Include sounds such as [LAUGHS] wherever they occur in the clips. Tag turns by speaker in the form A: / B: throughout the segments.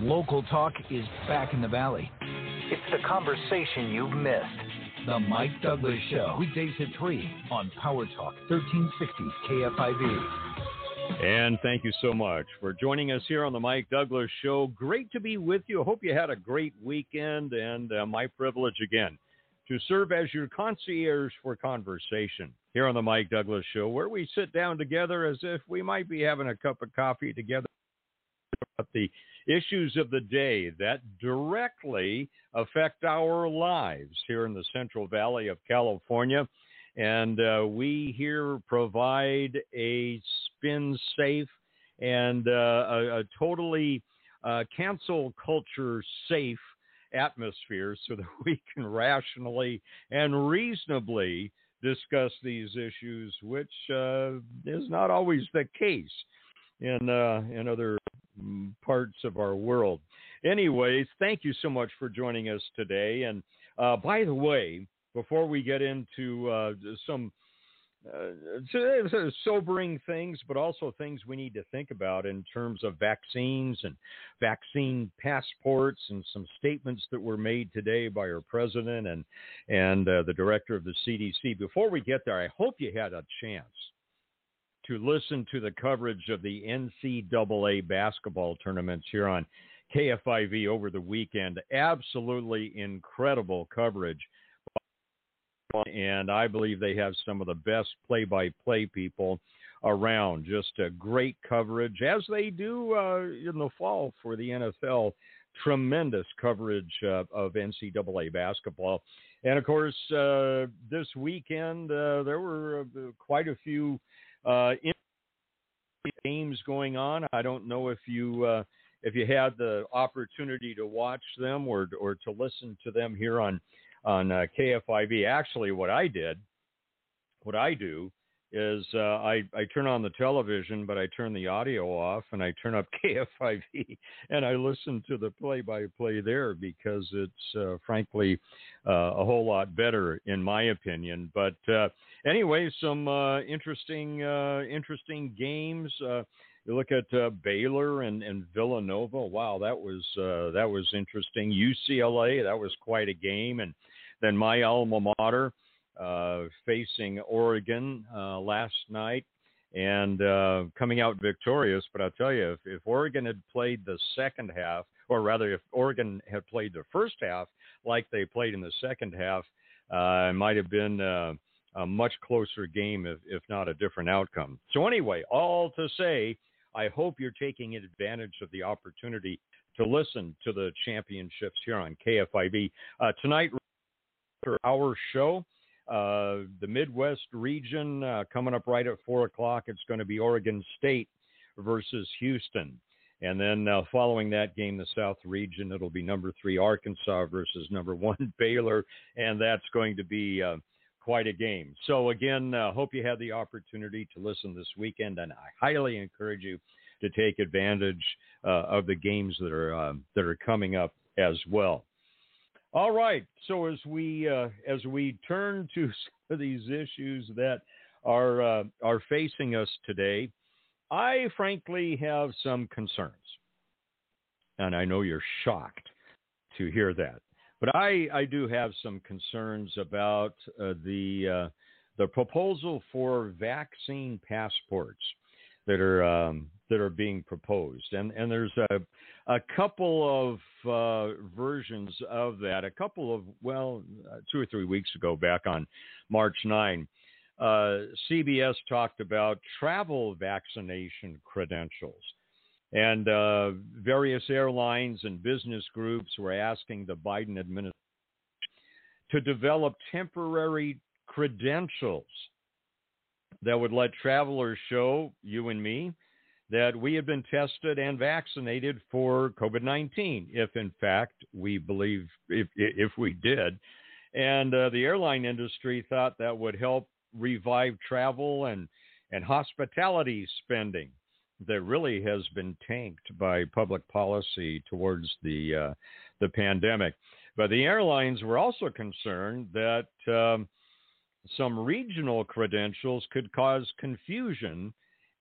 A: Local talk is back in the Valley.
B: It's the conversation you've missed.
A: The Mike Douglass Show. Weekdays at 3 on Power Talk 1360 KFIV.
C: And thank you so much for joining us here on the Mike Douglass Show. Great to be with you. I hope you had a great weekend, and uh, my privilege again to serve as your concierge for conversation here on the Mike Douglass Show, where we sit down together as if we might be having a cup of coffee together about the issues of the day that directly affect our lives here in the Central Valley of California. And uh, we here provide a spin safe and uh, a, a, totally uh, cancel culture safe atmosphere so that [LAUGHS] we can rationally and reasonably discuss these issues, which uh, is not always the case in uh, in other parts of our world. Anyways, thank you so much for joining us today. And uh, by the way, before we get into uh, some uh, sobering things, but also things we need to think about in terms of vaccines and vaccine passports, and some statements that were made today by our president and and uh, the director of the CDC. Before we get there, I hope you had a chance to listen to the coverage of the NCAA basketball tournaments here on KFIV over the weekend. Absolutely incredible coverage. And I believe they have some of the best play by play people around. Just a great coverage, as they do uh, in the fall for the NFL. Tremendous coverage uh, of NCAA basketball. And of course, uh, this weekend, uh, there were uh, quite a few uh, games going on. I don't know if you uh, if you had the opportunity to watch them or or to listen to them here on on uh, KFIV. Actually, what I did, what I do is uh, I, I turn on the television, but I turn the audio off and I turn up [LAUGHS] KFIV and I listen to the play by play there because it's uh, frankly uh, a whole lot better in my opinion. But uh, anyway, some uh, interesting uh, interesting games. Uh you look at Baylor and, and Villanova. Wow, that was uh that was interesting. UCLA, that was quite a game, and then my alma mater facing Oregon uh, last night and uh, coming out victorious. But I'll tell you, if, if Oregon had played the second half, or rather, if Oregon had played the first half like they played in the second half, uh, it might have been uh, a much closer game, if, if not a different outcome. So, anyway, all to say, I hope you're taking advantage of the opportunity to listen to the championships here on KFIV. Uh, tonight, for our show, uh, the Midwest region uh, coming up right at four o'clock. It's going to be Oregon State versus Houston. And then uh, following that game, the South region, it'll be number three Arkansas versus number [LAUGHS] one Baylor, and that's going to be uh, quite a game. So again, uh, hope you had the opportunity to listen this weekend, and I highly encourage you to take advantage uh, of the games that are that are coming up as well. All right. So as we uh, as we turn to [LAUGHS] some of these issues that are uh, are facing us today, I frankly have some concerns, and I know you're shocked to hear that, but I I do have some concerns about uh, the uh, the proposal for vaccine passports that are um, that are being proposed, and and there's a a couple of uh, versions of that. A couple of well, two or three weeks ago, back on March 9, uh, CBS talked about travel vaccination credentials. And uh, various airlines and business groups were asking the Biden administration to develop temporary credentials that would let travelers show you and me that we had been tested and vaccinated for COVID 19, if in fact we believe, if, if we did. And uh, the airline industry thought that would help revive travel and, and hospitality spending that really has been tanked by public policy towards the, uh, the pandemic. But the airlines were also concerned that um, some regional credentials could cause confusion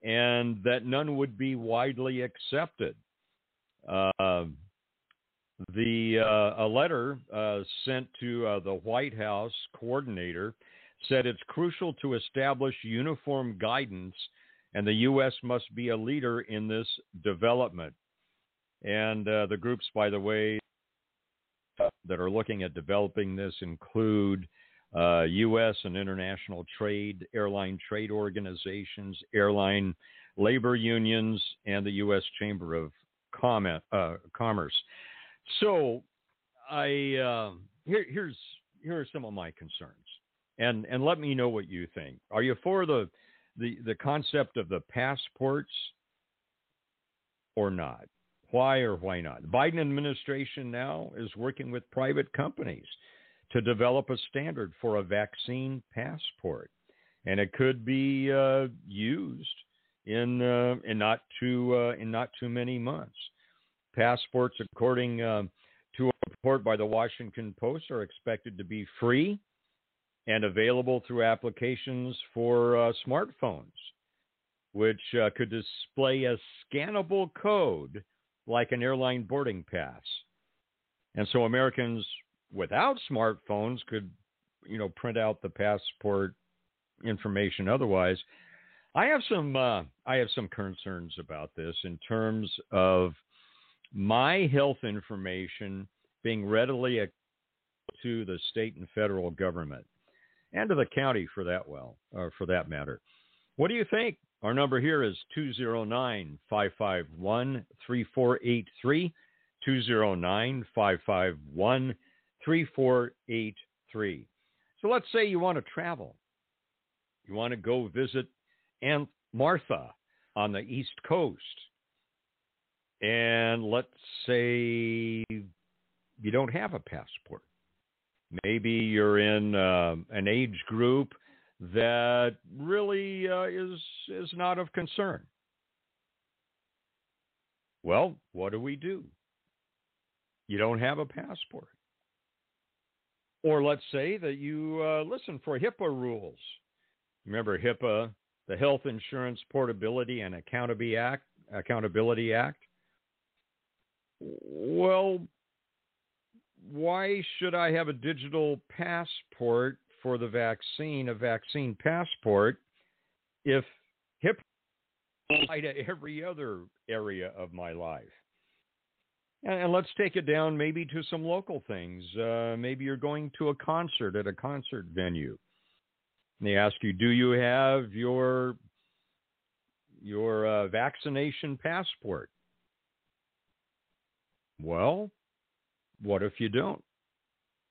C: and that none would be widely accepted. Uh, The uh, a letter uh, sent to uh, the White House coordinator said it's crucial to establish uniform guidance, and the U.S. must be a leader in this development. And uh, the groups, by the way, that are looking at developing this include uh, U.S. and international trade, airline trade organizations, airline labor unions, and the U.S. Chamber of uh, Commerce. So, I uh, here, here's here are some of my concerns, and and let me know what you think. Are you for the the the concept of the passports or not? Why or why not? The Biden administration now is working with private companies to develop a standard for a vaccine passport, and it could be uh, used in uh, in not too uh, in not too many months. Passports, according uh, to a report by the Washington Post, are expected to be free and available through applications for uh, smartphones, which uh, could display a scannable code like an airline boarding pass. And so Americans without smartphones could, you know, print out the passport information otherwise. I have some uh, I have some concerns about this in terms of my health information being readily to the state and federal government and to the county for that well or for that matter. What do you think? Our number here is 209 551 3483. 209 551 3483. So let's say you want to travel. You want to go visit Aunt Martha on the East Coast. And let's say you don't have a passport. Maybe you're in uh, an age group that really uh, is is not of concern. Well, what do we do? You don't have a passport. Or let's say that you uh, listen for HIPAA rules. Remember HIPAA, the Health Insurance Portability and Accountability Act. Accountability Act. Well, why should I have a digital passport for the vaccine, a vaccine passport, if HIPAA apply to every other area of my life? And, let's take it down maybe to some local things. Uh, maybe you're going to a concert at a concert venue. And they ask you, do you have your your uh, vaccination passport? Well, what if you don't?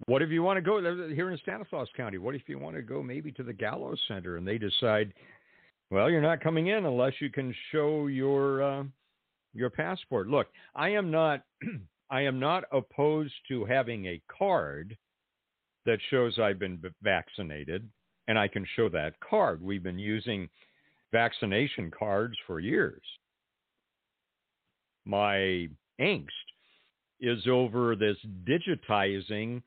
C: What if you want to go here in Stanislaus County? What if you want to go maybe to the Gallo Center and they decide, well, you're not coming in unless you can show your uh, your passport. Look, I am not [CLEARS THROAT] I am not opposed to having a card that shows I've been vaccinated and I can show that card. We've been using vaccination cards for years. My angst is over this digitizing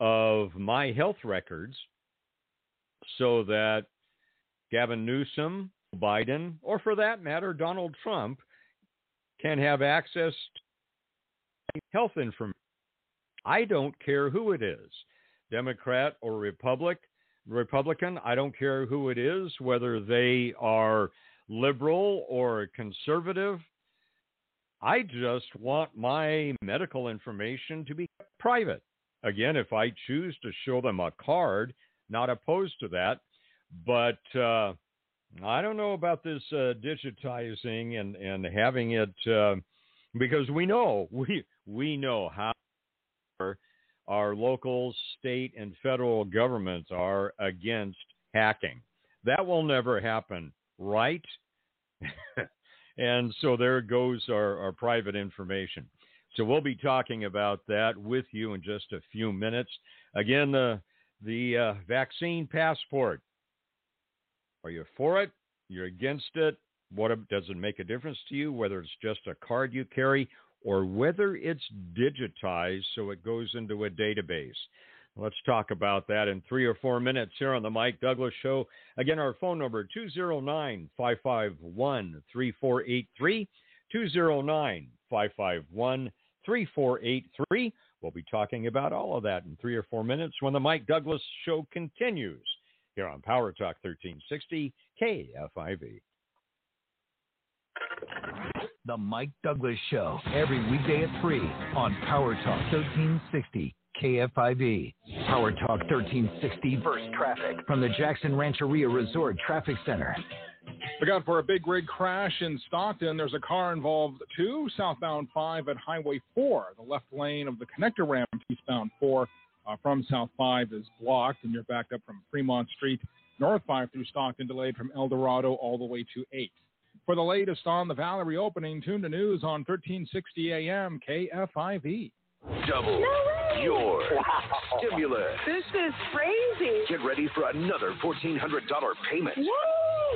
C: of my health records so that Gavin Newsom, Biden, or for that matter, Donald Trump can have access to health information. I don't care who it is, Democrat or Republic, Republican. I don't care who it is, whether they are liberal or conservative. I just want my medical information to be private. Again, if I choose to show them a card, not opposed to that, but uh, I don't know about this uh, digitizing and and having it uh, because we know [LAUGHS] we we know how our, our local, state, and federal governments are against hacking. That will never happen, right? [LAUGHS] and so there goes our, our private information. So we'll be talking about that with you in just a few minutes. Again, the the uh, vaccine passport are you for it? You're against it? What does it make a difference to you? Whether it's just a card you carry or whether it's digitized so it goes into a database. Let's talk about that in three or four minutes here on the Mike Douglass Show. Again, our phone number 209 551 3483. 209 551 3483. We'll be talking about all of that in three or four minutes when the Mike Douglass Show continues here on Power Talk 1360 KFIV.
A: The Mike Douglass Show, every weekday at 3 on Power Talk 1360 KFIV. Power Talk 1360
B: First traffic.
A: from the Jackson Rancheria Resort Traffic Center.
D: Look out for a big rig crash in Stockton. There's a car involved too, southbound 5 at Highway 4. The left lane of the connector ramp eastbound 4 uh, from South 5 is blocked, and you're backed up from Fremont Street, North 5 through Stockton, delayed from El Dorado all the way to 8. For the latest on the Valley reopening, tune to news on 1360 AM KFIV.
E: Double your [LAUGHS] stimulus.
F: This is crazy.
E: Get ready for another $1,400 payment.
F: Woo!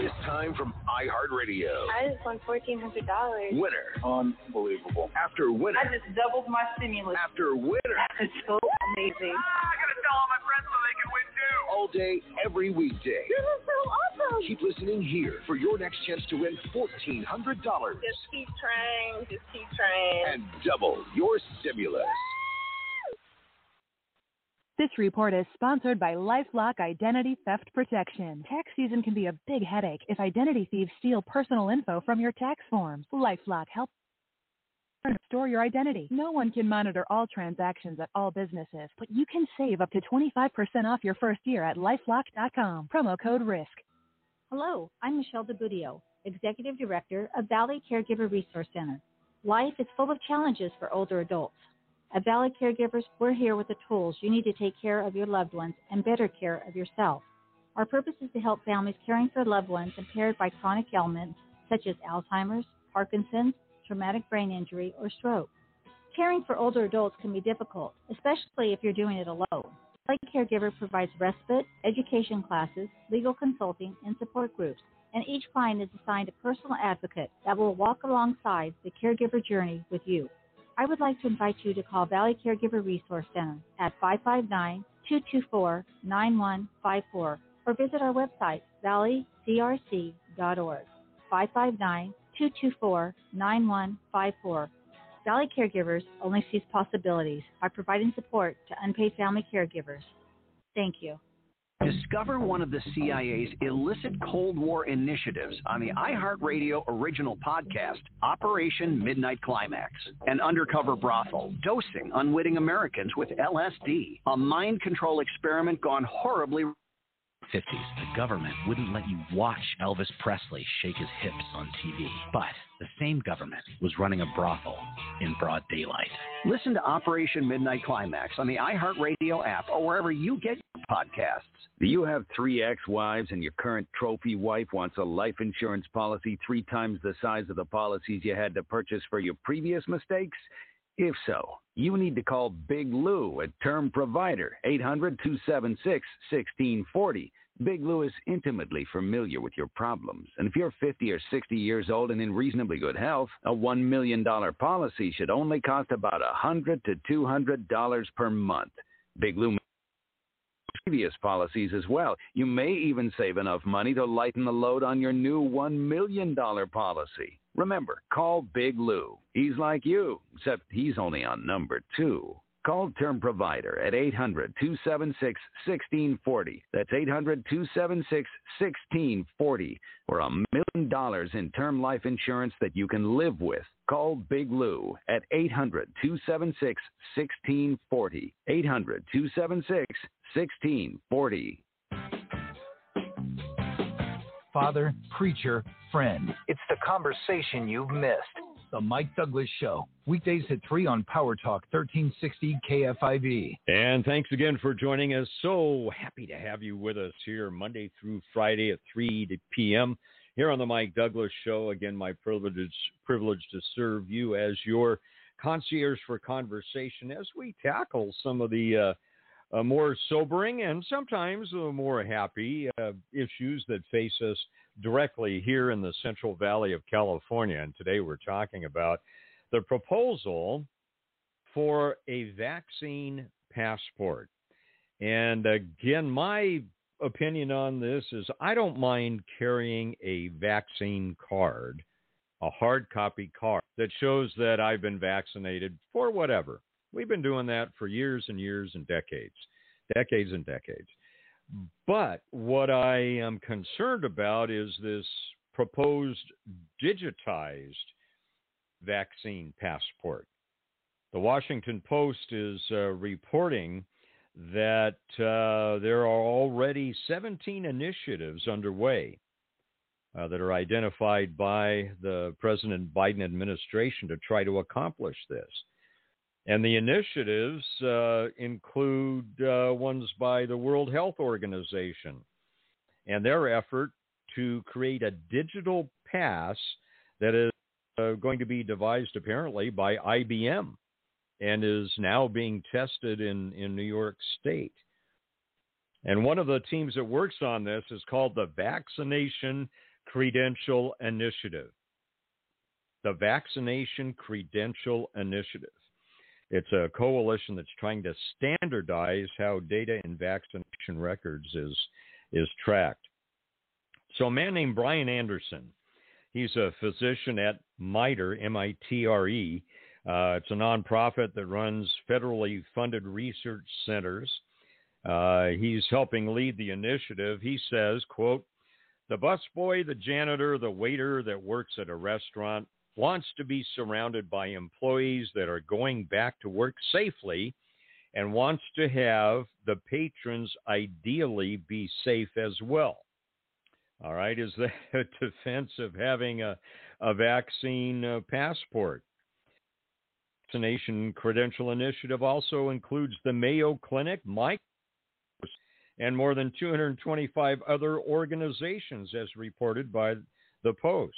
E: This time from iHeartRadio.
F: I just won fourteen hundred dollars.
E: Winner
D: Unbelievable.
E: after winner
F: I just doubled my stimulus.
E: after winner. [LAUGHS]
F: That's so amazing.
E: Ah, I got to tell all my friends so they can win too. All day, every weekday.
F: This is so awesome.
E: Keep listening here for your next chance to win $1,400
F: Just keep trying. Just keep trying.
E: and double your stimulus.
G: This report is sponsored by Lifelock Identity Theft Protection. Tax season can be a big headache if identity thieves steal personal info from your tax forms. Lifelock helps store your identity. No one can monitor all transactions at all businesses, but you can save up to 25% off your first year at lifelock.com. Promo code RISK.
H: Hello, I'm Michelle DeBudio, Executive Director of Valley Caregiver Resource Center. Life is full of challenges for older adults. At Valley Caregivers, we're here with the tools you need to take care of your loved ones and better care of yourself. Our purpose is to help families caring for loved ones impaired by chronic ailments such as Alzheimer's, Parkinson's, traumatic brain injury, or stroke. Caring for older adults can be difficult, especially if you're doing it alone. Valley Caregiver provides respite, education classes, legal consulting, and support groups and each client is assigned a personal advocate that will walk alongside the caregiver journey with you. I would like to invite you to call Valley Caregiver Resource Center at 559 224 9154 or visit our website, valleycrc.org. 559 224 9154. Valley Caregivers only sees possibilities by providing support to unpaid family caregivers. Thank you.
I: Discover one of the CIA's illicit Cold War initiatives on the iHeartRadio original podcast, Operation Midnight Climax. An undercover brothel dosing unwitting Americans with LSD, a mind control experiment gone horribly
J: 50s, the government wouldn't let you watch Elvis Presley shake his hips on TV. But the same government was running a brothel in broad daylight.
I: Listen to Operation Midnight Climax on the iHeartRadio app or wherever you get your podcasts.
K: Do you have three ex wives and your current trophy wife wants a life insurance policy three times the size of the policies you had to purchase for your previous mistakes? If so, you need to call Big Lou at Term Provider, 800 276 1640. Big Lou is intimately familiar with your problems, and if you're 50 or 60 years old and in reasonably good health, a $1 million policy should only cost about 100 to $200 per month. Big Lou previous policies as well. You may even save enough money to lighten the load on your new $1 million policy. Remember, call Big Lou. He's like you, except he's only on number two. Call Term Provider at 800 276 1640. That's 800 276 1640 for a million dollars in term life insurance that you can live with. Call Big Lou at 800 276 1640. 800 276 1640.
A: Father, preacher, friend.
B: It's the conversation you've missed.
A: The Mike Douglass Show. Weekdays at 3 on Power Talk 1360 KFIV.
C: And thanks again for joining us. So happy to have you with us here Monday through Friday at 3 p.m. here on the Mike Douglass Show. Again, my privilege, privilege to serve you as your concierge for conversation as we tackle some of the uh, uh, more sobering and sometimes uh, more happy uh, issues that face us directly here in the Central Valley of California. And today we're talking about the proposal for a vaccine passport. And again, my opinion on this is I don't mind carrying a vaccine card a hard copy card that shows that I've been vaccinated for whatever. We've been doing that for years and years and decades, decades and decades. But what I am concerned about is this proposed digitized vaccine passport. The Washington Post is uh, reporting that uh, there are already 17 initiatives underway uh, that are identified by the President Biden administration to try to accomplish this. And the initiatives uh, include uh, ones by the World Health Organization and their effort to create a digital pass that is uh, going to be devised apparently by IBM and is now being tested in, in New York State. And one of the teams that works on this is called the Vaccination Credential Initiative. The Vaccination Credential Initiative. It's a coalition that's trying to standardize how data in vaccination records is, is tracked. So a man named Brian Anderson, he's a physician at MITRE, M-I-T-R-E. Uh, it's a nonprofit that runs federally funded research centers. Uh, he's helping lead the initiative. He says, quote, the busboy, the janitor, the waiter that works at a restaurant wants to be surrounded by employees that are going back to work safely and wants to have the patrons ideally be safe as well. All right, is that [LAUGHS] a defense of having a, a vaccine uh, passport? Vaccination Credential Initiative also includes the Mayo Clinic, Mike, and more than 225 other organizations, as reported by the Post.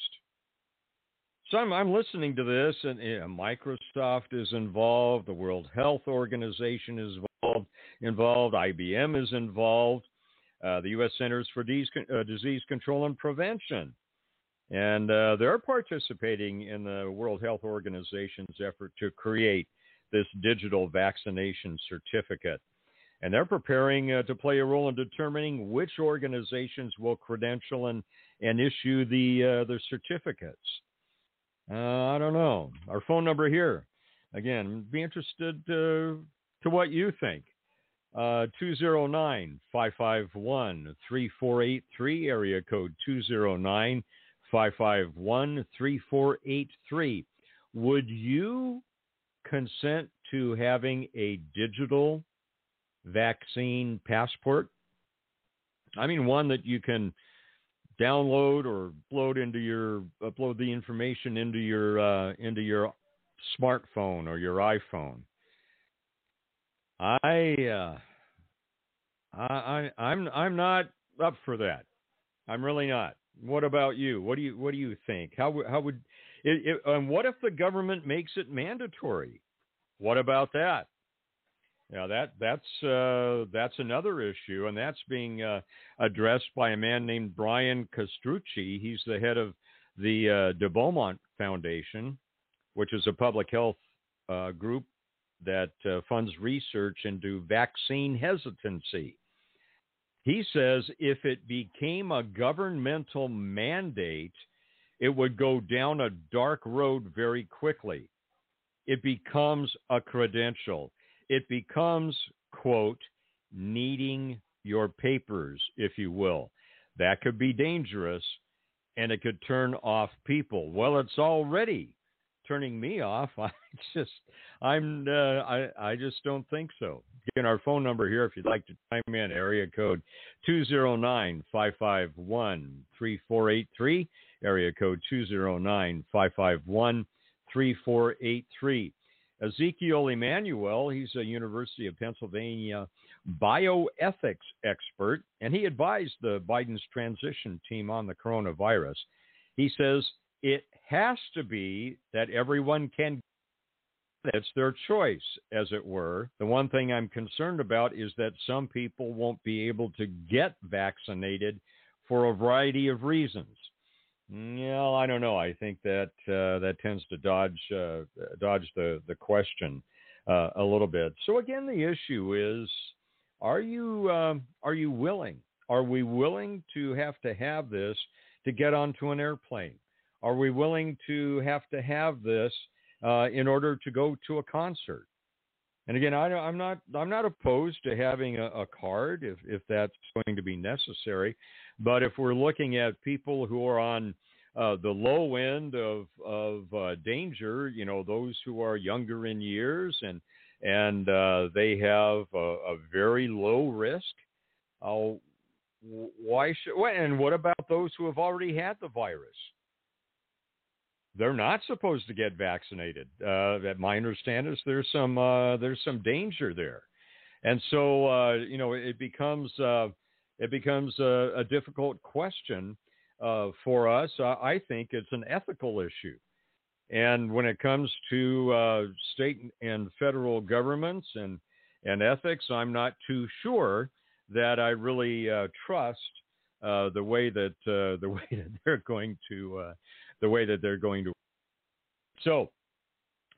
C: So I'm, I'm listening to this, and Microsoft is involved, the World Health Organization is involved, involved IBM is involved, uh, the U.S. Centers for Disease, uh, Disease Control and Prevention. And uh, they're participating in the World Health Organization's effort to create this digital vaccination certificate. And they're preparing uh, to play a role in determining which organizations will credential and, and issue the, uh, the certificates. Uh, I don't know. Our phone number here. Again, be interested to, to what you think. Uh, 209 551 3483, area code 209 551 3483. Would you consent to having a digital vaccine passport? I mean, one that you can download or upload into your upload the information into your uh, into your smartphone or your iPhone. I, uh, I I'm I'm not up for that. I'm really not. What about you? What do you what do you think? How how would it, it, and what if the government makes it mandatory? What about that? Yeah, that that's uh, that's another issue, and that's being uh, addressed by a man named Brian Castrucci. He's the head of the uh, De Beaumont Foundation, which is a public health uh, group that uh, funds research into vaccine hesitancy. He says if it became a governmental mandate, it would go down a dark road very quickly. It becomes a credential it becomes, quote, needing your papers, if you will. That could be dangerous and it could turn off people. Well, it's already turning me off. [LAUGHS] I just, I'm, uh, I, I just don't think so. Again, our phone number here, if you'd like to chime in, area code 209-551-3483, area code 209-551-3483. Ezekiel Emanuel, he's a University of Pennsylvania bioethics expert, and he advised the Biden's transition team on the coronavirus. He says it has to be that everyone can it's their choice, as it were. The one thing I'm concerned about is that some people won't be able to get vaccinated for a variety of reasons. Well, I don't know. I think that uh, that tends to dodge uh, dodge the the question uh, a little bit. So again, the issue is: Are you um, are you willing? Are we willing to have to have this to get onto an airplane? Are we willing to have to have this uh, in order to go to a concert? And again, I, am not I'm not opposed to having a, a, card if if that's going to be necessary, but if we're looking at people who are on uh, the low end of of uh, danger, you know, those who are younger in years and and uh, they have a, a, very low risk. Uh, why should? And what about those who have already had the virus? they're not supposed to get vaccinated. Uh, that my understanding is there's some uh, there's some danger there, and so you know it becomes it becomes a, a difficult question uh, for us. I think it's an ethical issue, and when it comes to uh, state and federal governments and and ethics, I'm not too sure that I really trust the way that the [LAUGHS] way that they're going to the way that they're going to. So,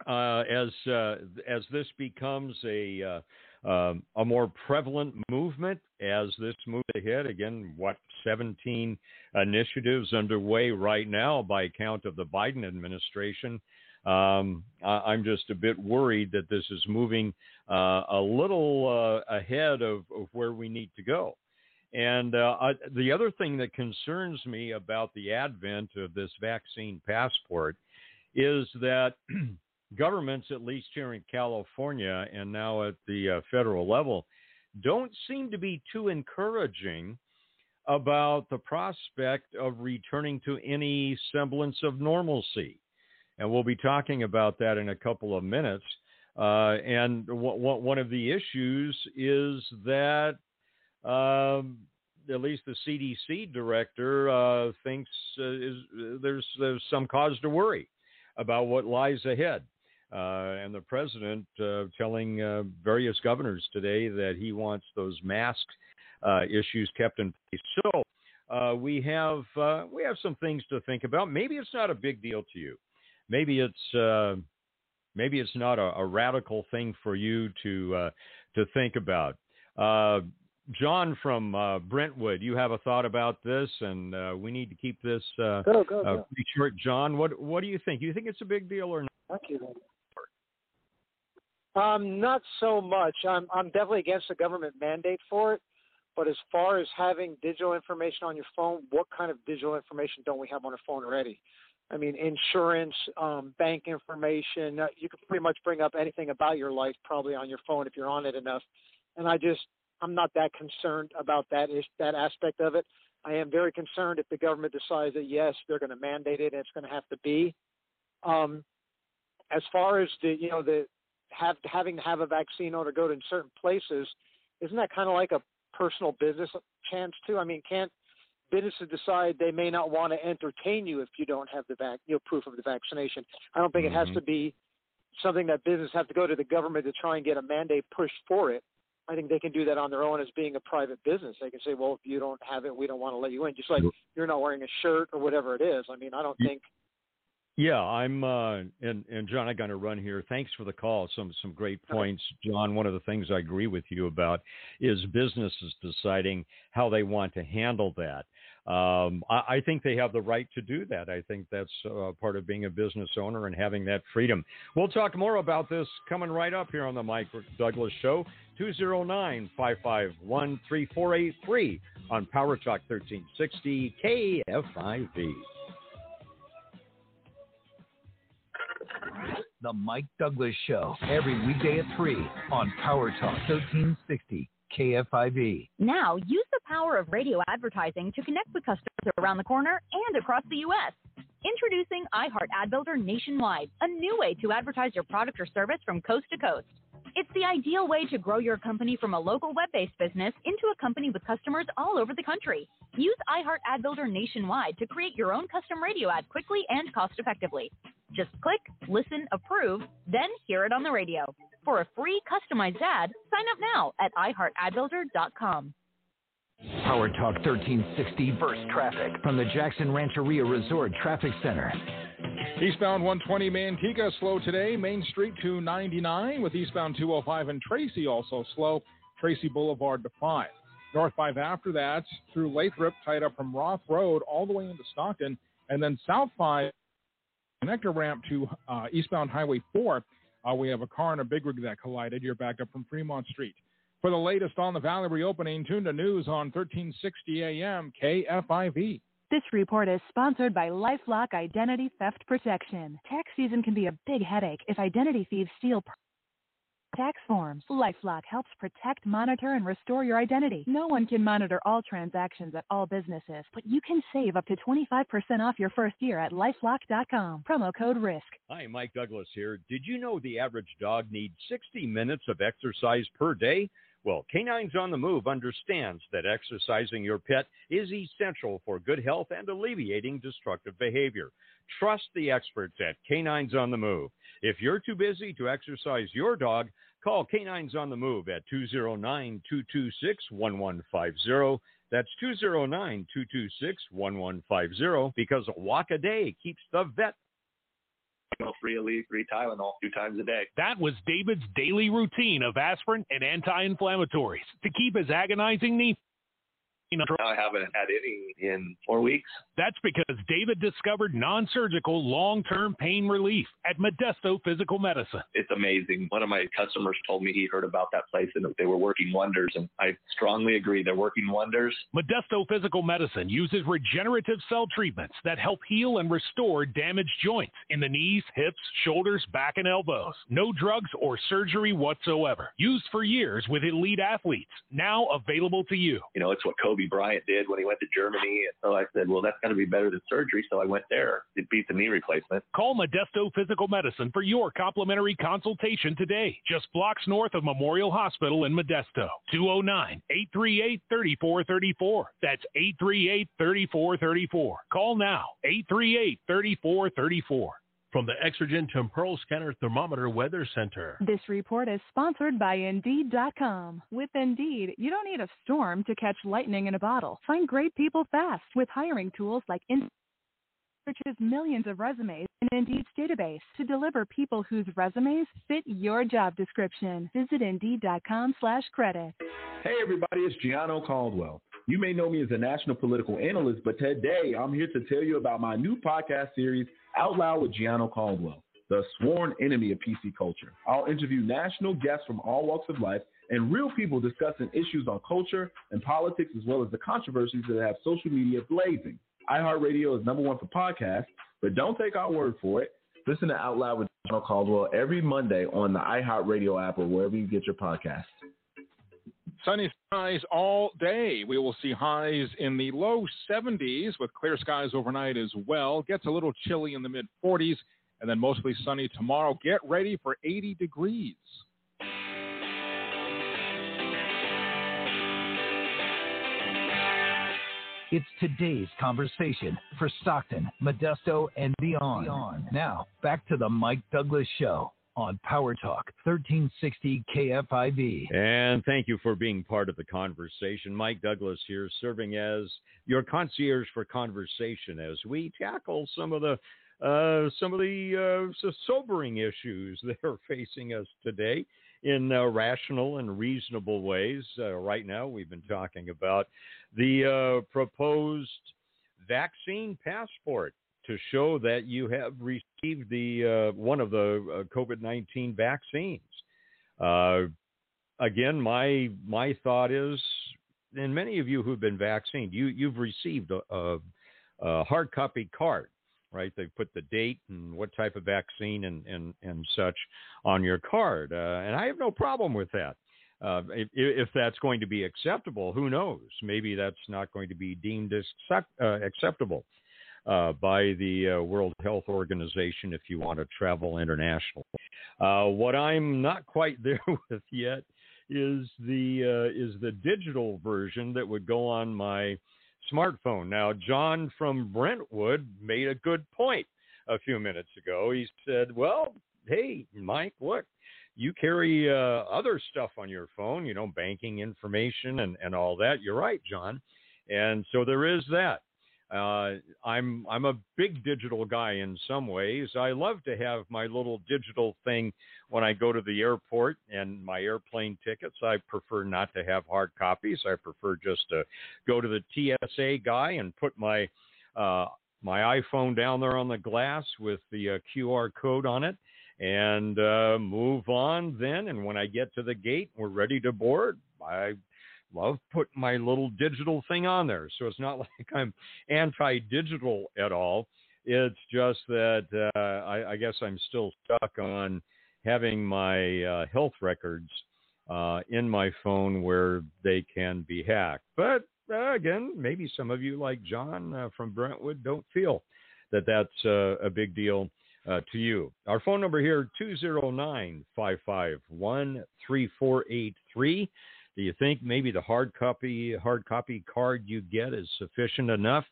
C: uh, as uh, as this becomes a uh, um, a more prevalent movement, as this moves ahead, again, what 17 initiatives underway right now by count of the Biden administration. Um, I, am just a bit worried that this is moving uh, a little uh, ahead of, of where we need to go. And uh, I, the other thing that concerns me about the advent of this vaccine passport is that [CLEARS THROAT] governments, at least here in California and now at the uh, federal level, don't seem to be too encouraging about the prospect of returning to any semblance of normalcy. And we'll be talking about that in a couple of minutes. Uh, and w- w- one of the issues is that um, at least the CDC director uh, thinks uh, is, there's, there's some cause to worry about what lies ahead. Uh, and the president uh, telling uh, various governors today that he wants those mask uh, issues kept in place. So we have we have some things to think about. Maybe it's not a big deal to you. Maybe it's maybe it's not a, a, radical thing for you to to think about. John from uh, Brentwood, you have a thought about this, and uh, we need to keep this uh,
L: go, go,
C: uh,
L: go.
C: pretty short. John, what what do you think? Do you think it's a big deal or not?
L: Thank you. Um, not so much. I'm I'm definitely against the government mandate for it. But as far as having digital information on your phone, what kind of digital information don't we have on our phone already? I mean, insurance, um, bank information. Uh, you can pretty much bring up anything about your life probably on your phone if you're on it enough. And I just I'm not that concerned about that is that aspect of it. I am very concerned if the government decides that yes, they're going to mandate it and it's going to have to be. Um, as far as the you know the have having to have a vaccine or to go to certain places, isn't that kind of like a personal business chance too? I mean, can't businesses decide they may not want to entertain you if you don't have the vac you know proof of the vaccination? I don't think mm-hmm. it has mm-hmm. to be something that businesses have to go to the government to try and get a mandate pushed for it. I think they can do that on their own as being a private business. They can say, well, if you don't have it, we don't want to let you in. Just like you're not wearing a shirt or whatever it is. I mean, I don't think.
C: Yeah, I'm, uh, and and John, I got to run here. Thanks for the call. Some some great points, John. One of the things I agree with you about is businesses deciding how they want to handle that um, I, I, think they have the right to do that. I think that's uh, part of being a business owner and having that freedom. We'll talk more about this coming right up here on the Mike Douglass Show. 209 551 3483 on Power Talk 1360 KFIV.
A: The Mike Douglass Show, every weekday at 3 on Power Talk 1360 KFIV.
M: Now, use the power of radio advertising to connect with customers around the corner and across the U.S. Introducing iHeart Ad Builder nationwide, a new way to advertise your product or service from coast to coast. It's the ideal way to grow your company from a local web based business into a company with customers all over the country. Use iHeart Ad Builder nationwide to create your own custom radio ad quickly and cost effectively. Just click, listen, approve, then hear it on the radio. For a free customized ad, sign up now at iHeartAdBuilder.com.
A: Power Talk 1360 Burst Traffic from the Jackson Rancheria Resort Traffic Center.
D: Eastbound 120 Manteca slow today. Main Street 299 with eastbound 205 and Tracy also slow. Tracy Boulevard to 5. North 5 after that through Lathrop, tied up from Roth Road all the way into Stockton. And then South 5, connector ramp to uh, eastbound Highway 4, uh, we have a car and a big rig that collided. You're backed up from Fremont Street. For the latest on the Valley reopening, tune to news on 1360 AM KFIV.
G: This report is sponsored by Lifelock Identity Theft Protection. Tax season can be a big headache if identity thieves steal tax forms. Lifelock helps protect, monitor, and restore your identity. No one can monitor all transactions at all businesses, but you can save up to 25% off your first year at lifelock.com. Promo code RISK.
C: Hi, Mike Douglass here. Did you know the average dog needs 60 minutes of exercise per day? Well, Canines on the Move understands that exercising your pet is essential for good health and alleviating destructive behavior. Trust the experts at Canines on the Move. If you're too busy to exercise your dog, call Canines on the Move at 209 226 1150. That's 209 226 1150 because a walk a day keeps the vet
N: free Aleve, free Tylenol two times a day.
O: That was David's daily routine of aspirin and anti-inflammatories to keep his agonizing knee
N: I haven't had any in four weeks.
O: That's because David discovered non surgical long term pain relief at Modesto Physical Medicine.
N: It's amazing. One of my customers told me he heard about that place and they were working wonders. And I strongly agree. They're working wonders.
O: Modesto Physical Medicine uses regenerative cell treatments that help heal and restore damaged joints in the knees, hips, shoulders, back, and elbows. No drugs or surgery whatsoever. Used for years with elite athletes. Now available to you.
N: You know, it's what Kobe Bryant did when he went to Germany. And so I said, well, that's got to be better than surgery. So I went there. It beat the knee replacement.
O: Call Modesto Physical Medicine for your complimentary consultation today. Just blocks north of Memorial Hospital in Modesto. 209 838 3434. That's 838 3434. Call now. 838 3434
P: from the Exergen Temporal Scanner Thermometer Weather Center.
G: This report is sponsored by Indeed.com. With Indeed, you don't need a storm to catch lightning in a bottle. Find great people fast with hiring tools like Indeed searches millions of resumes in Indeed's database to deliver people whose resumes fit your job description. Visit Indeed.com slash credit.
Q: Hey everybody, it's Gianno Caldwell. You may know me as a national political analyst, but today I'm here to tell you about my new podcast series, Out Loud with Gianno Caldwell, the sworn enemy of PC culture. I'll interview national guests from all walks of life and real people discussing issues on culture and politics, as well as the controversies that have social media blazing. iHeartRadio is number one for podcasts, but don't take our word for it. Listen to Out Loud with Gianno Caldwell every Monday on the iHeartRadio app or wherever you get your podcasts.
D: Sunny skies all day. We will see highs in the low 70s with clear skies overnight as well. Gets a little chilly in the mid 40s and then mostly sunny tomorrow. Get ready for 80 degrees.
A: It's today's conversation for Stockton, Modesto, and beyond. Now, back to the Mike Douglass Show on Power Talk 1360 KFIV.
C: And thank you for being part of the conversation. Mike Douglass here, serving as your concierge for conversation as we tackle some of the uh, some of the uh, sobering issues [LAUGHS] that are facing us today in uh, rational and reasonable ways. Uh, right now, we've been talking about the uh, proposed vaccine passport to show that you have received the uh, one of the uh, COVID nineteen vaccines. Uh, again, my my thought is, and many of you who've been vaccinated, you you've received a, a, a hard copy card, right? They put the date and what type of vaccine and and and such on your card, uh, and I have no problem with that. Uh, if, if, that's going to be acceptable, who knows? Maybe that's not going to be deemed accept, uh, acceptable uh, by the uh, World Health Organization if you want to travel internationally. Uh, what I'm not quite [LAUGHS] there with yet is the uh, is the digital version that would go on my smartphone. Now, John from Brentwood made a good point a few minutes ago. He said, "Well, hey, Mike, look." You carry uh, other stuff on your phone, you know, banking information and, and all that. You're right, John. And so there is that. Uh, I'm I'm a big digital guy in some ways. I love to have my little digital thing when I go to the airport and my airplane tickets. I prefer not to have hard copies. I prefer just to go to the TSA guy and put my uh, my iPhone down there on the glass with the uh, QR code on it and uh, move on then. And when I get to the gate, we're ready to board. I love putting my little digital thing on there. So it's not [LAUGHS] like I'm anti digital at all. It's just that uh, I, I, guess I'm still stuck on having my uh, health records uh, in my phone where they can be hacked. But uh, again, maybe some of you, like John uh, from Brentwood, don't feel that that's uh, a big deal Uh, to you. Our phone number here, 209 551 3483. Do you think maybe the hard copy hard copy card you get is sufficient enough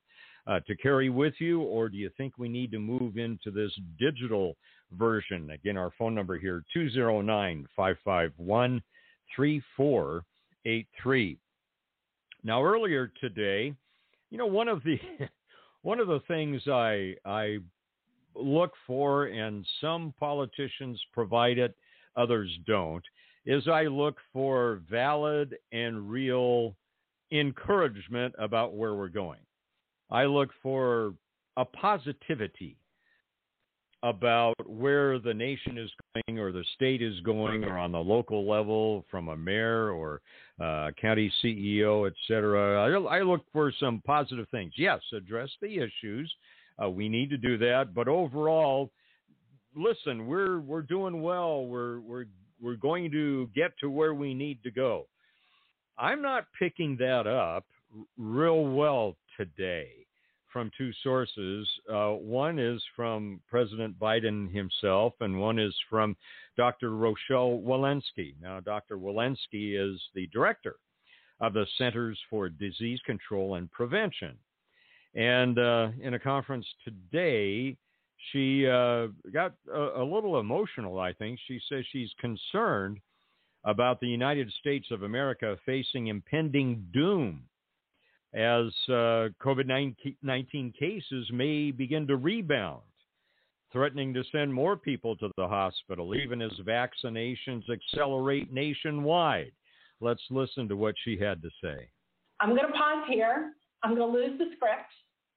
C: uh, to carry with you, or do you think we need to move into this digital version? Again, our phone number here 209 551 3483. Now, earlier today, you know, one of the [LAUGHS] one of the things I I look for, and some politicians provide it, others don't, is I look for valid and real encouragement about where we're going. I look for a positivity about where the nation is going or the state is going or on the local level from a mayor or uh, county CEO, et cetera. I, I, look for some positive things. Yes, address the issues. Uh, we need to do that. But overall, listen, we're, we're doing well. We're, we're, we're going to get to where we need to go. I'm not picking that up real well today from two sources. Uh, one is from President Biden himself, and one is from Dr. Rochelle Walensky. Now, Dr. Walensky is the director of the Centers for Disease Control and Prevention. And uh, in a conference today, she uh, got a, a little emotional, I think. She says she's concerned about the United States of America facing impending doom as uh, COVID 19 cases may begin to rebound, threatening to send more people to the hospital, even as vaccinations accelerate nationwide. Let's listen to what she had to say.
R: I'm going to pause here. I'm going to lose the script,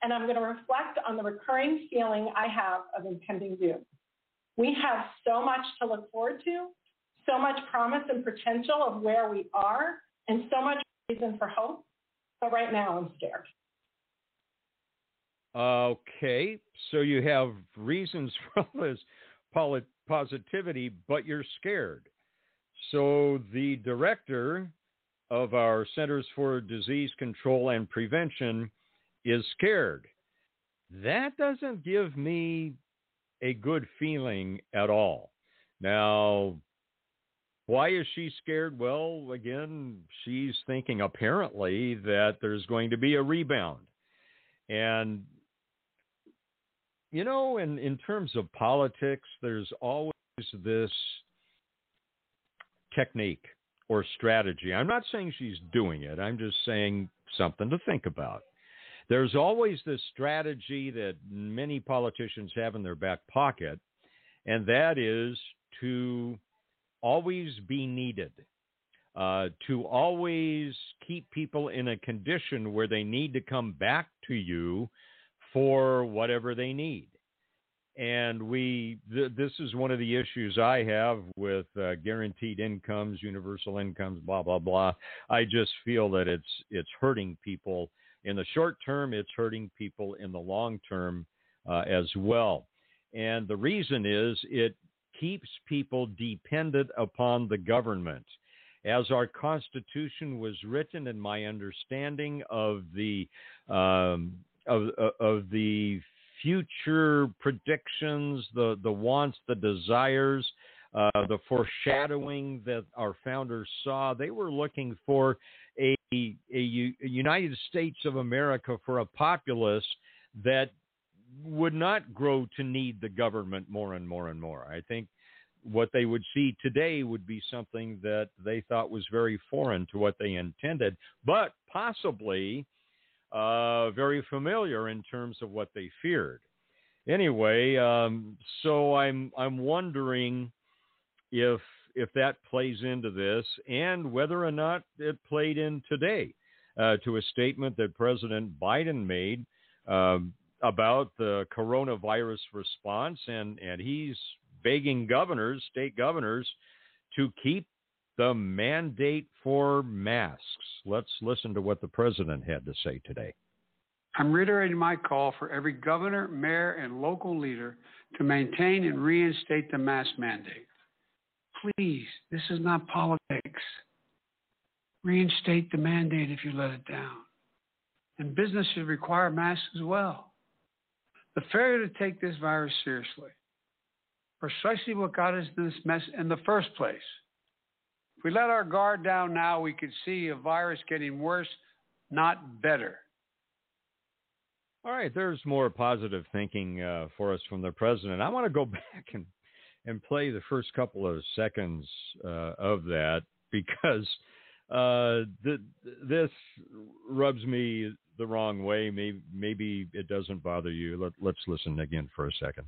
R: and I'm going to reflect on the recurring feeling I have of impending doom. We have so much to look forward to, so much promise and potential of where we are, and so much reason for hope but right now I'm scared.
C: Okay, so you have reasons [LAUGHS] for all this positivity, but you're scared. So the director of our Centers for Disease Control and Prevention is scared. That doesn't give me a good feeling at all. Now, why is she scared? Well, again, she's thinking apparently that there's going to be a rebound. And, you know, in, in terms of politics, there's always this technique or strategy. I'm not saying she's doing it, I'm just saying something to think about. There's always this strategy that many politicians have in their back pocket, and that is to always be needed, uh, to always keep people in a condition where they need to come back to you for whatever they need. And we, th- this is one of the issues I have with uh, guaranteed incomes, universal incomes, blah blah blah. I just feel that it's it's hurting people in the short term. It's hurting people in the long term uh, as well. And the reason is it keeps people dependent upon the government. As our Constitution was written, and my understanding of the um, of, of the future predictions, the the wants, the desires, uh, the foreshadowing that our founders saw, they were looking for a, a, United States of America for a populace that would not grow to need the government more and more and more. I think what they would see today would be something that they thought was very foreign to what they intended, but possibly uh, very familiar in terms of what they feared. Anyway, um, so I'm I'm wondering if if that plays into this and whether or not it played in today uh, to a statement that President Biden made um, about the coronavirus response, and, and he's begging governors, state governors, to keep the mandate for masks. Let's listen to what the president had to say today.
S: I'm reiterating my call for every governor, mayor, and local leader to maintain and reinstate the mask mandate. Please, this is not politics. Reinstate the mandate if you let it down. And business should require masks as well. The failure to take this virus seriously, precisely what got us in this mess in the first place. If we let our guard down now, we could see a virus getting worse, not better.
C: All right, there's more positive thinking uh, for us from the president. I want to go [LAUGHS] back and and play the first couple of seconds uh, of that [LAUGHS] because uh, th- this rubs me the wrong way. Maybe, maybe it doesn't bother you. Let, let's listen again for a second.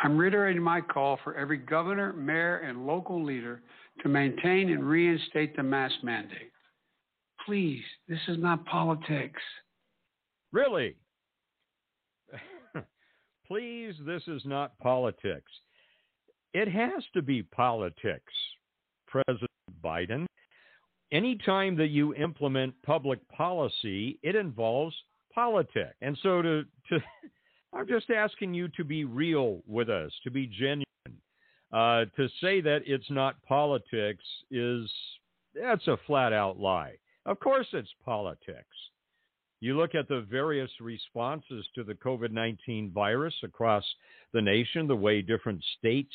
S: I'm reiterating my call for every governor, mayor, and local leader to maintain and reinstate the mask mandate. Please, this is not politics.
C: Really? [LAUGHS] Please, this is not politics. It has to be politics, President Biden. Anytime that you implement public policy, it involves politics. And so to, to [LAUGHS] I'm just asking you to be real with us, to be genuine. Uh, to say that it's not politics is that's a flat out lie. Of course, it's politics. You look at the various responses to the COVID 19 virus across the nation, the way different states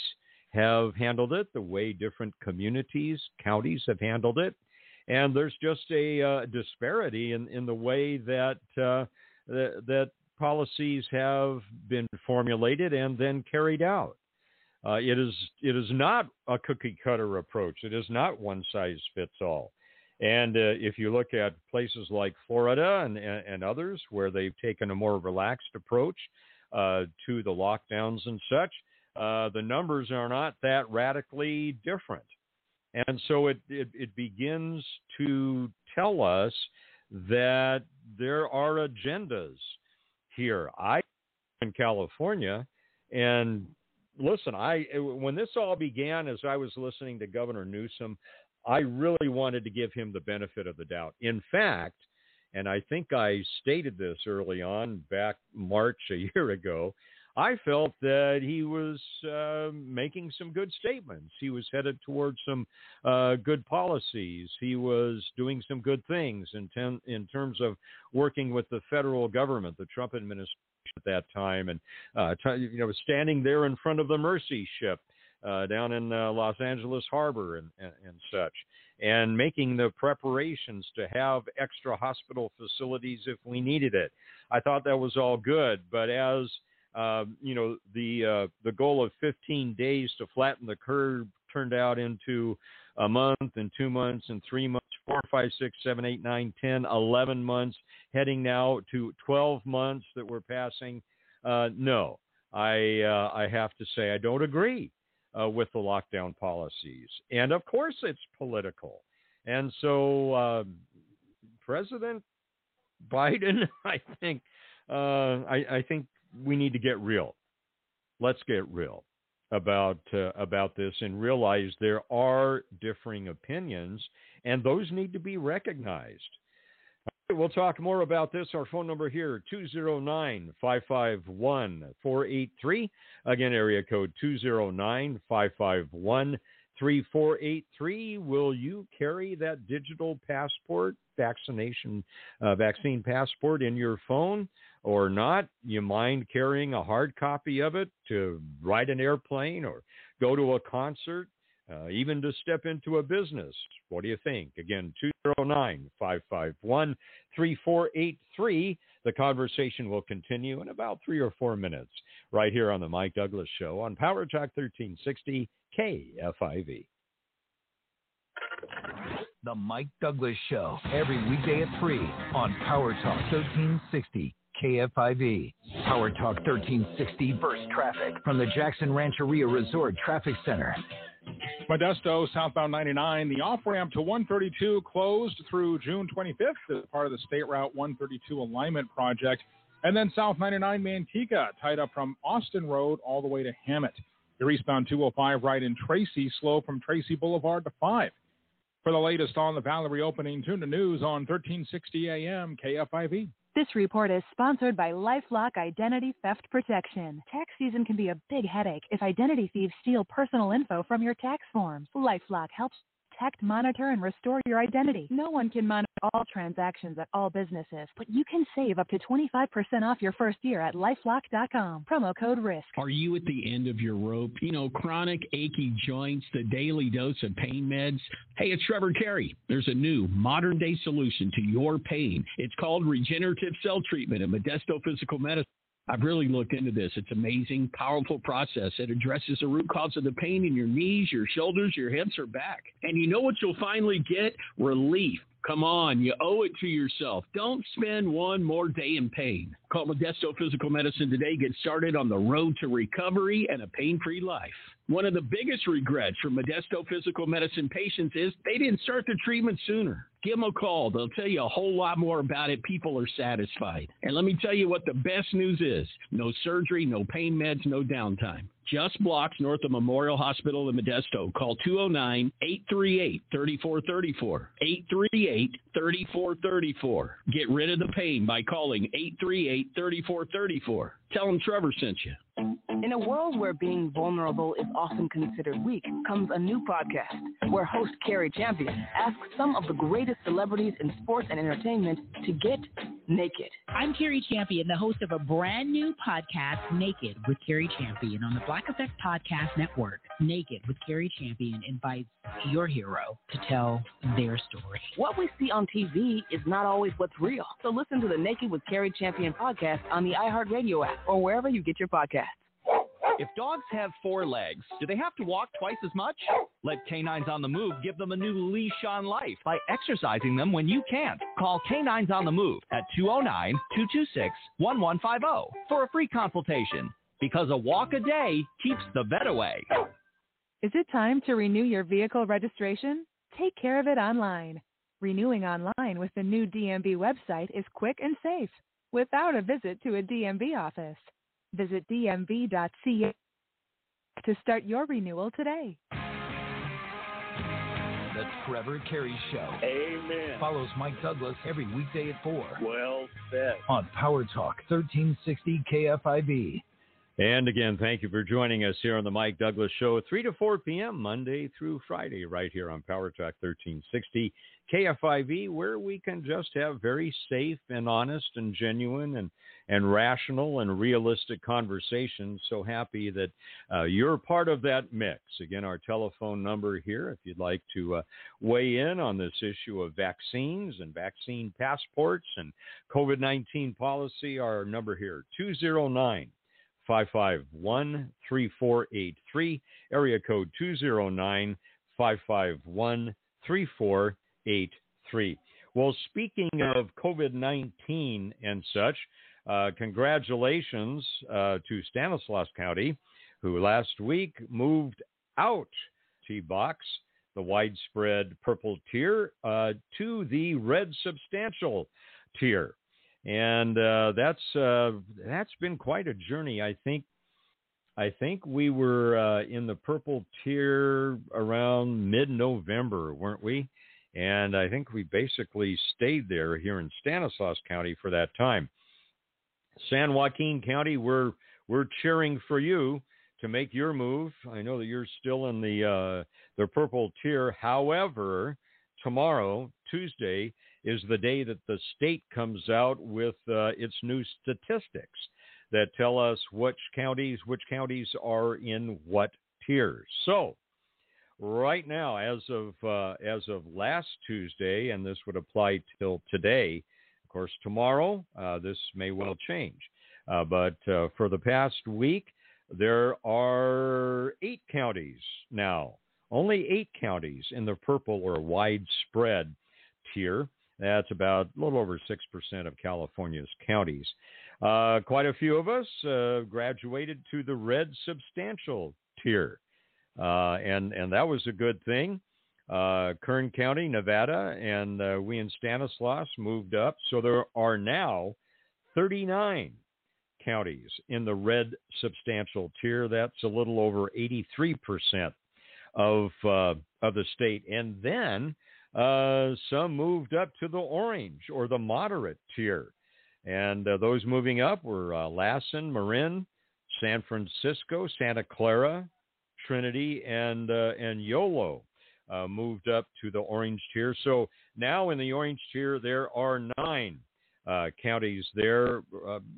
C: have handled it, the way different communities, counties have handled it. And there's just a uh, disparity in, in the way that, uh, that, that policies have been formulated and then carried out. Uh, it is it is not a cookie cutter approach. It is not one size fits all. And uh, if you look at places like Florida and, and, and, others where they've taken a more relaxed approach uh, to the lockdowns and such, uh, the numbers are not that radically different. And so it, it, it begins to tell us that there are agendas here. I in California, and listen, I when this all began, as I was listening to Governor Newsom, I really wanted to give him the benefit of the doubt. In fact, and I think I stated this early on back March a [LAUGHS] year ago, I felt that he was uh, making some good statements. He was headed towards some uh, good policies. He was doing some good things in, ten, in terms of working with the federal government, the Trump administration at that time, and uh, t- you know, standing there in front of the Mercy ship uh, down in uh, Los Angeles Harbor and, and, and, such, and making the preparations to have extra hospital facilities if we needed it. I thought that was all good, but as uh, you know, the uh, the goal of 15 days to flatten the curve turned out into a month and two months and three months, four, five, six, seven, eight, nine, ten, eleven months, heading now to 12 months that we're passing. Uh, no, I uh, I have to say I don't agree uh, with the lockdown policies, and of course it's political, and so um, President Biden, [LAUGHS] I think, uh, I, I think we need to get real. Let's get real about uh, about this and realize there are differing opinions, and those need to be recognized. we'll talk more about this. Our phone number here, 209-551-483. Again, area code 209-551-3483. Will you carry that digital passport, vaccination, uh, vaccine passport in your phone? Or not, you mind carrying a hard copy of it to ride an airplane or go to a concert, uh, even to step into a business? What do you think? Again, 209 551 3483. The conversation will continue in about three or four minutes right here on The Mike Douglass Show on Power Talk 1360 KFIV.
A: The Mike Douglass Show, every weekday at 3 on Power Talk 1360 KFIV. Power Talk 1360 burst traffic from the Jackson Rancheria Resort Traffic Center.
D: Modesto, southbound 99, the off ramp to 132 closed through June 25th as part of the State Route 132 alignment project. And then South 99 Manteca tied up from Austin Road all the way to Hammett. Your eastbound 205 right in Tracy, slow from Tracy Boulevard to 5. For the latest on the Valley reopening, tune to news on 1360 AM KFIV.
G: This report is sponsored by Lifelock Identity Theft Protection. Tax season can be a big headache if identity thieves steal personal info from your tax forms. Lifelock helps protect, monitor, and restore your identity. No one can monitor all transactions at all businesses, but you can save up to 25% off your first year at lifelock.com. Promo code RISK.
T: Are you at the end of your rope? You know, chronic achy joints, the daily dose of pain meds? Hey, it's Trevor Carey. There's a new modern day solution to your pain. It's called regenerative cell treatment at Modesto Physical Medicine. I've really looked into this. It's amazing, powerful process. It addresses the root cause of the pain in your knees, your shoulders, your hips, or back. And you know what you'll finally get? Relief. Come on, you owe it to yourself. Don't spend one more day in pain. Call Modesto Physical Medicine today. Get started on the road to recovery and a pain free life. One of the biggest regrets for Modesto Physical Medicine patients is they didn't start the treatment sooner. Give them a call. They'll tell you a whole lot more about it. People are satisfied. And let me tell you what the best news is no surgery, no pain meds, no downtime. Just blocks north of Memorial Hospital in Modesto. Call 209 838 3434. 838 3434. Get rid of the pain by calling 838 3434. Tell them Trevor sent you.
U: In a world where being vulnerable is often considered weak, comes a new podcast where host Cari Champion asks some of the greatest celebrities in sports and entertainment to get naked.
V: I'm Cari Champion, the host of a brand new podcast, Naked with Cari Champion, on the Black Effect Podcast Network. Naked with Cari Champion invites your hero to tell their story.
U: What we see on TV is not always what's real. So listen to the Naked with Cari Champion podcast on the iHeartRadio app or wherever you get your podcasts.
W: If dogs have four legs, do they have to walk twice as much? Let Canines on the Move give them a new leash on life by exercising them when you can't. Call Canines on the Move at 209 226 1150 for a free consultation because a walk a day keeps the vet away.
G: Is it time to renew your vehicle registration? Take care of it online. Renewing online with the new DMV website is quick and safe without a visit to a DMV office. Visit dmv.ca to start your renewal today.
A: The Trevor Carey Show.
X: Amen.
A: Follows Mike Douglass every weekday at 4
X: Well said.
A: on Power Talk 1360 KFIV.
C: And again, thank you for joining us here on the Mike Douglass Show, 3 to 4 p.m., Monday through Friday, right here on Power Talk 1360 KFIV, where we can just have very safe and honest and genuine and, and rational and realistic conversations. So happy that uh, you're part of that mix. Again, our telephone number here, if you'd like to uh, weigh in on this issue of vaccines and vaccine passports and COVID 19 policy, our number here, 209- 551 3483, area code 209 551 3483. Well, speaking of COVID 19 and such, uh, congratulations uh, to Stanislaus County, who last week moved out T box, the widespread purple tier, uh, to the red substantial tier and uh, that's uh, that's been quite a journey. I think I think we were uh, in the purple tier around mid-November, weren't we? And I think we basically stayed there here in Stanislaus County for that time. San Joaquin County, we're we're cheering for you to make your move. I know that you're still in the uh, the purple tier. However, tomorrow, Tuesday, is the day that the state comes out with uh, its new statistics that tell us which counties which counties are in what tiers. So, right now, as of uh, as of last Tuesday, and this would apply till today. Of course, tomorrow uh, this may well change, uh, but uh, for the past week, there are eight counties now. Only eight counties in the purple or widespread tier. That's about a little over 6% of California's counties. Uh, quite a few of us uh, graduated to the red substantial tier, uh, and, and that was a good thing. Uh, Kern County, Nevada, and uh, we in Stanislaus moved up. So there are now 39 counties in the red substantial tier. That's a little over 83% of uh, of the state, and then uh, some moved up to the orange or the moderate tier, and uh, those moving up were uh, Lassen, Marin, San Francisco, Santa Clara, Trinity, and uh, and Yolo. Uh, moved up to the orange tier. So now in the orange tier, there are nine uh, counties there,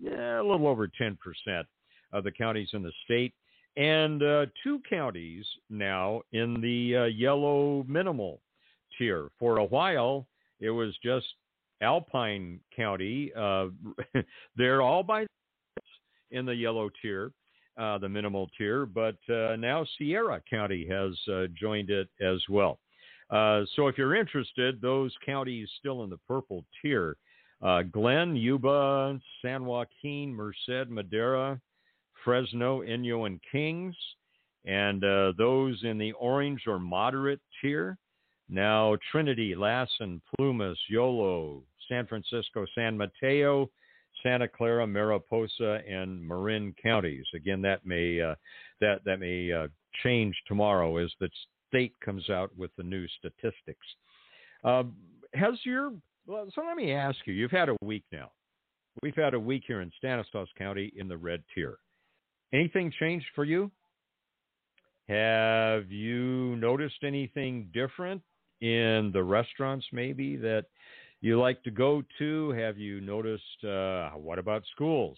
C: yeah, a little over 10% of the counties in the state, and two counties now in the yellow minimal tier. For a while, it was just Alpine County. Uh, [LAUGHS] they're all by in the yellow tier. Uh, the minimal tier, but now Sierra County has joined it as well. so if you're interested, those counties still in the purple tier uh, Glenn, Yuba, San Joaquin, Merced, Madera, Fresno, Inyo, and Kings. And uh, those in the orange or moderate tier. Now, Trinity, Lassen, Plumas, Yolo, San Francisco, San Mateo, Santa Clara, Mariposa, and Marin counties. Again, that may uh, that that may uh, change tomorrow as the state comes out with the new statistics. Uh, has your well, so let me ask you. You've had a week now. We've had a week here in Stanislaus County in the red tier. Anything changed for you? Have you noticed anything different in the restaurants, maybe that you like to go to? Have you noticed uh, what about schools?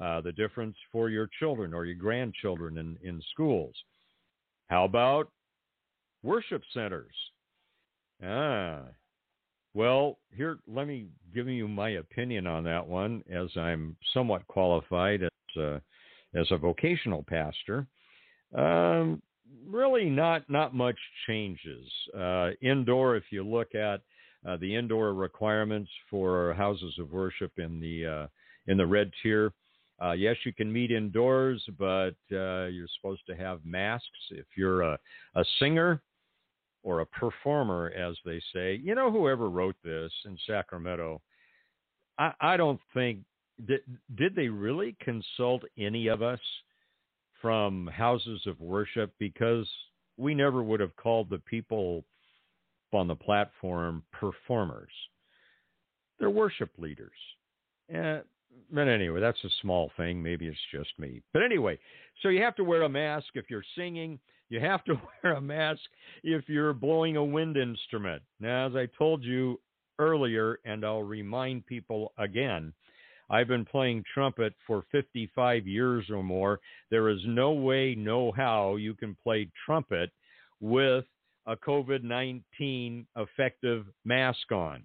C: Uh, the difference for your children or your grandchildren in, in schools. How about worship centers? Ah, well, here, let me give you my opinion on that one, as I'm somewhat qualified as a, as a vocational pastor. Um, really, not not much changes. Uh, indoor, if you look at uh, the indoor requirements for houses of worship in the uh, in the red tier, uh, yes, you can meet indoors, but uh, you're supposed to have masks. If you're a, a singer, or a performer, as they say. You know, whoever wrote this in Sacramento, I, I don't think did, did they really consult any of us from houses of worship because we never would have called the people on the platform performers. They're worship leaders. And, but anyway, that's a small thing. Maybe it's just me. But anyway, so you have to wear a mask if you're singing. You have to [LAUGHS] wear a mask if you're blowing a wind instrument. Now, as I told you earlier, and I'll remind people again, I've been playing trumpet for 55 years or more. There is no way, no how you can play trumpet with a COVID 19 effective mask on.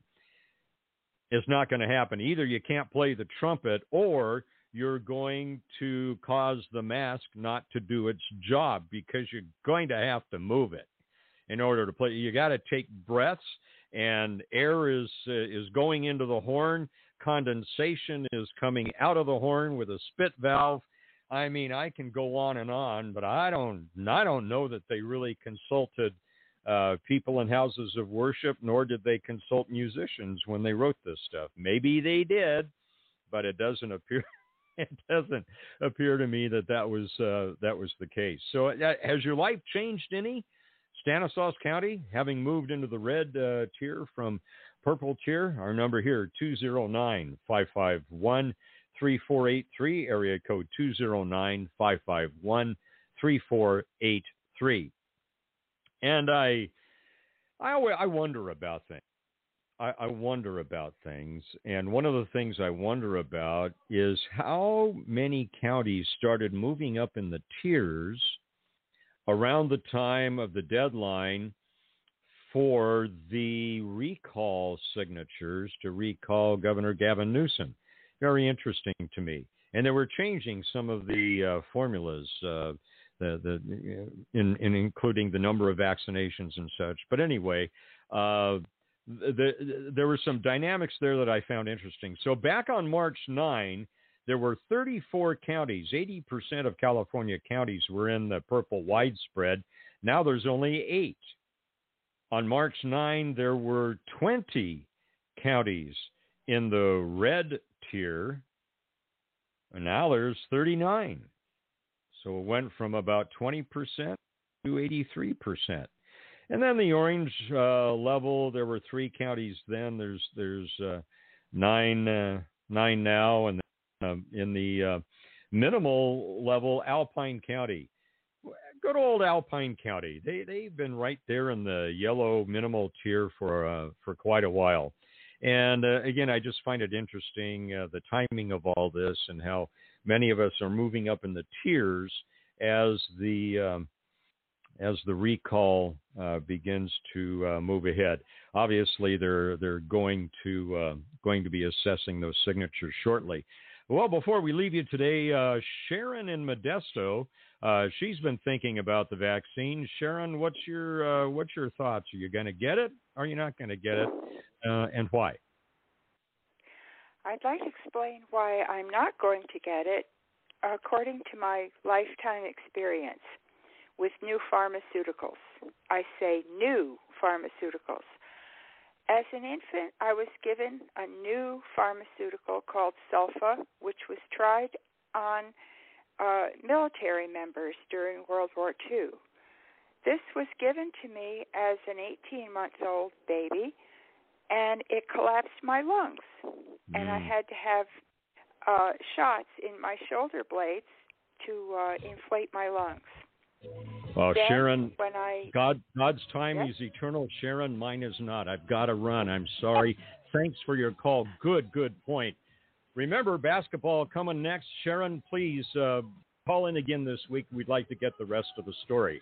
C: It's not going to happen. Either you can't play the trumpet or you're going to cause the mask not to do its job because you're going to have to move it in order to play. You got to take breaths, and air is uh, is going into the horn. Condensation is coming out of the horn with a spit valve. I mean, I can go on and on, but I don't I don't know that they really consulted uh, people in houses of worship, nor did they consult musicians when they wrote this stuff. Maybe they did, but it doesn't appear [LAUGHS] it doesn't appear to me that that was uh, that was the case. So, uh, has your life changed any? Stanislaus County, having moved into the red uh, tier from purple tier, our number here 209 551 3483, area code 209 551 3483. And I, I, I wonder about things. I, I wonder about things. And one of the things I wonder about is how many counties started moving up in the tiers around the time of the deadline for the recall signatures to recall Governor Gavin Newsom. Very interesting to me. And they were changing some of the uh, formulas, uh, the, the, in, in, including the number of vaccinations and such. But anyway, uh, the, there were some dynamics there that I found interesting. So back on March 9, there were 34 counties. 80% of California counties were in the purple widespread. Now there's only eight. On March 9, there were 20 counties in the red tier. And now there's 39. So it went from about 20% to 83%. And then the orange uh, level, there were three counties then. There's there's uh, nine uh, nine now, and then, in the uh, minimal level, Alpine County. Good old Alpine County. They they've been right there in the yellow minimal tier for uh, for quite a while. And uh, again, I just find it interesting uh, the timing of all this and how many of us are moving up in the tiers as the um, as the recall uh, begins to uh, move ahead. Obviously, they're they're going to uh, going to be assessing those signatures shortly. Well, before we leave you today, uh, Sharon in Modesto, uh, she's been thinking about the vaccine. Sharon, what's your uh, what's your thoughts? Are you going to get it? Are you not going to get it, Uh, and why?
Y: I'd like to explain why I'm not going to get it according to my lifetime experience with new pharmaceuticals. I say new pharmaceuticals. As an infant, I was given a new pharmaceutical called Sulfa, which was tried on uh, military members during World War II. This was given to me as an 18 month old baby, and it collapsed my lungs. Mm. And I mm. had to have uh, shots in my shoulder blades to uh, inflate my lungs.
C: Well,
Y: then,
C: Sharon,
Y: when I,
C: God, God's time is eternal. Sharon, mine is not. I've got to run. I'm sorry. [LAUGHS] Thanks for your call. Good, good point. Remember, basketball coming next. Sharon, please uh, call in again this week. We'd like to get the rest of the story.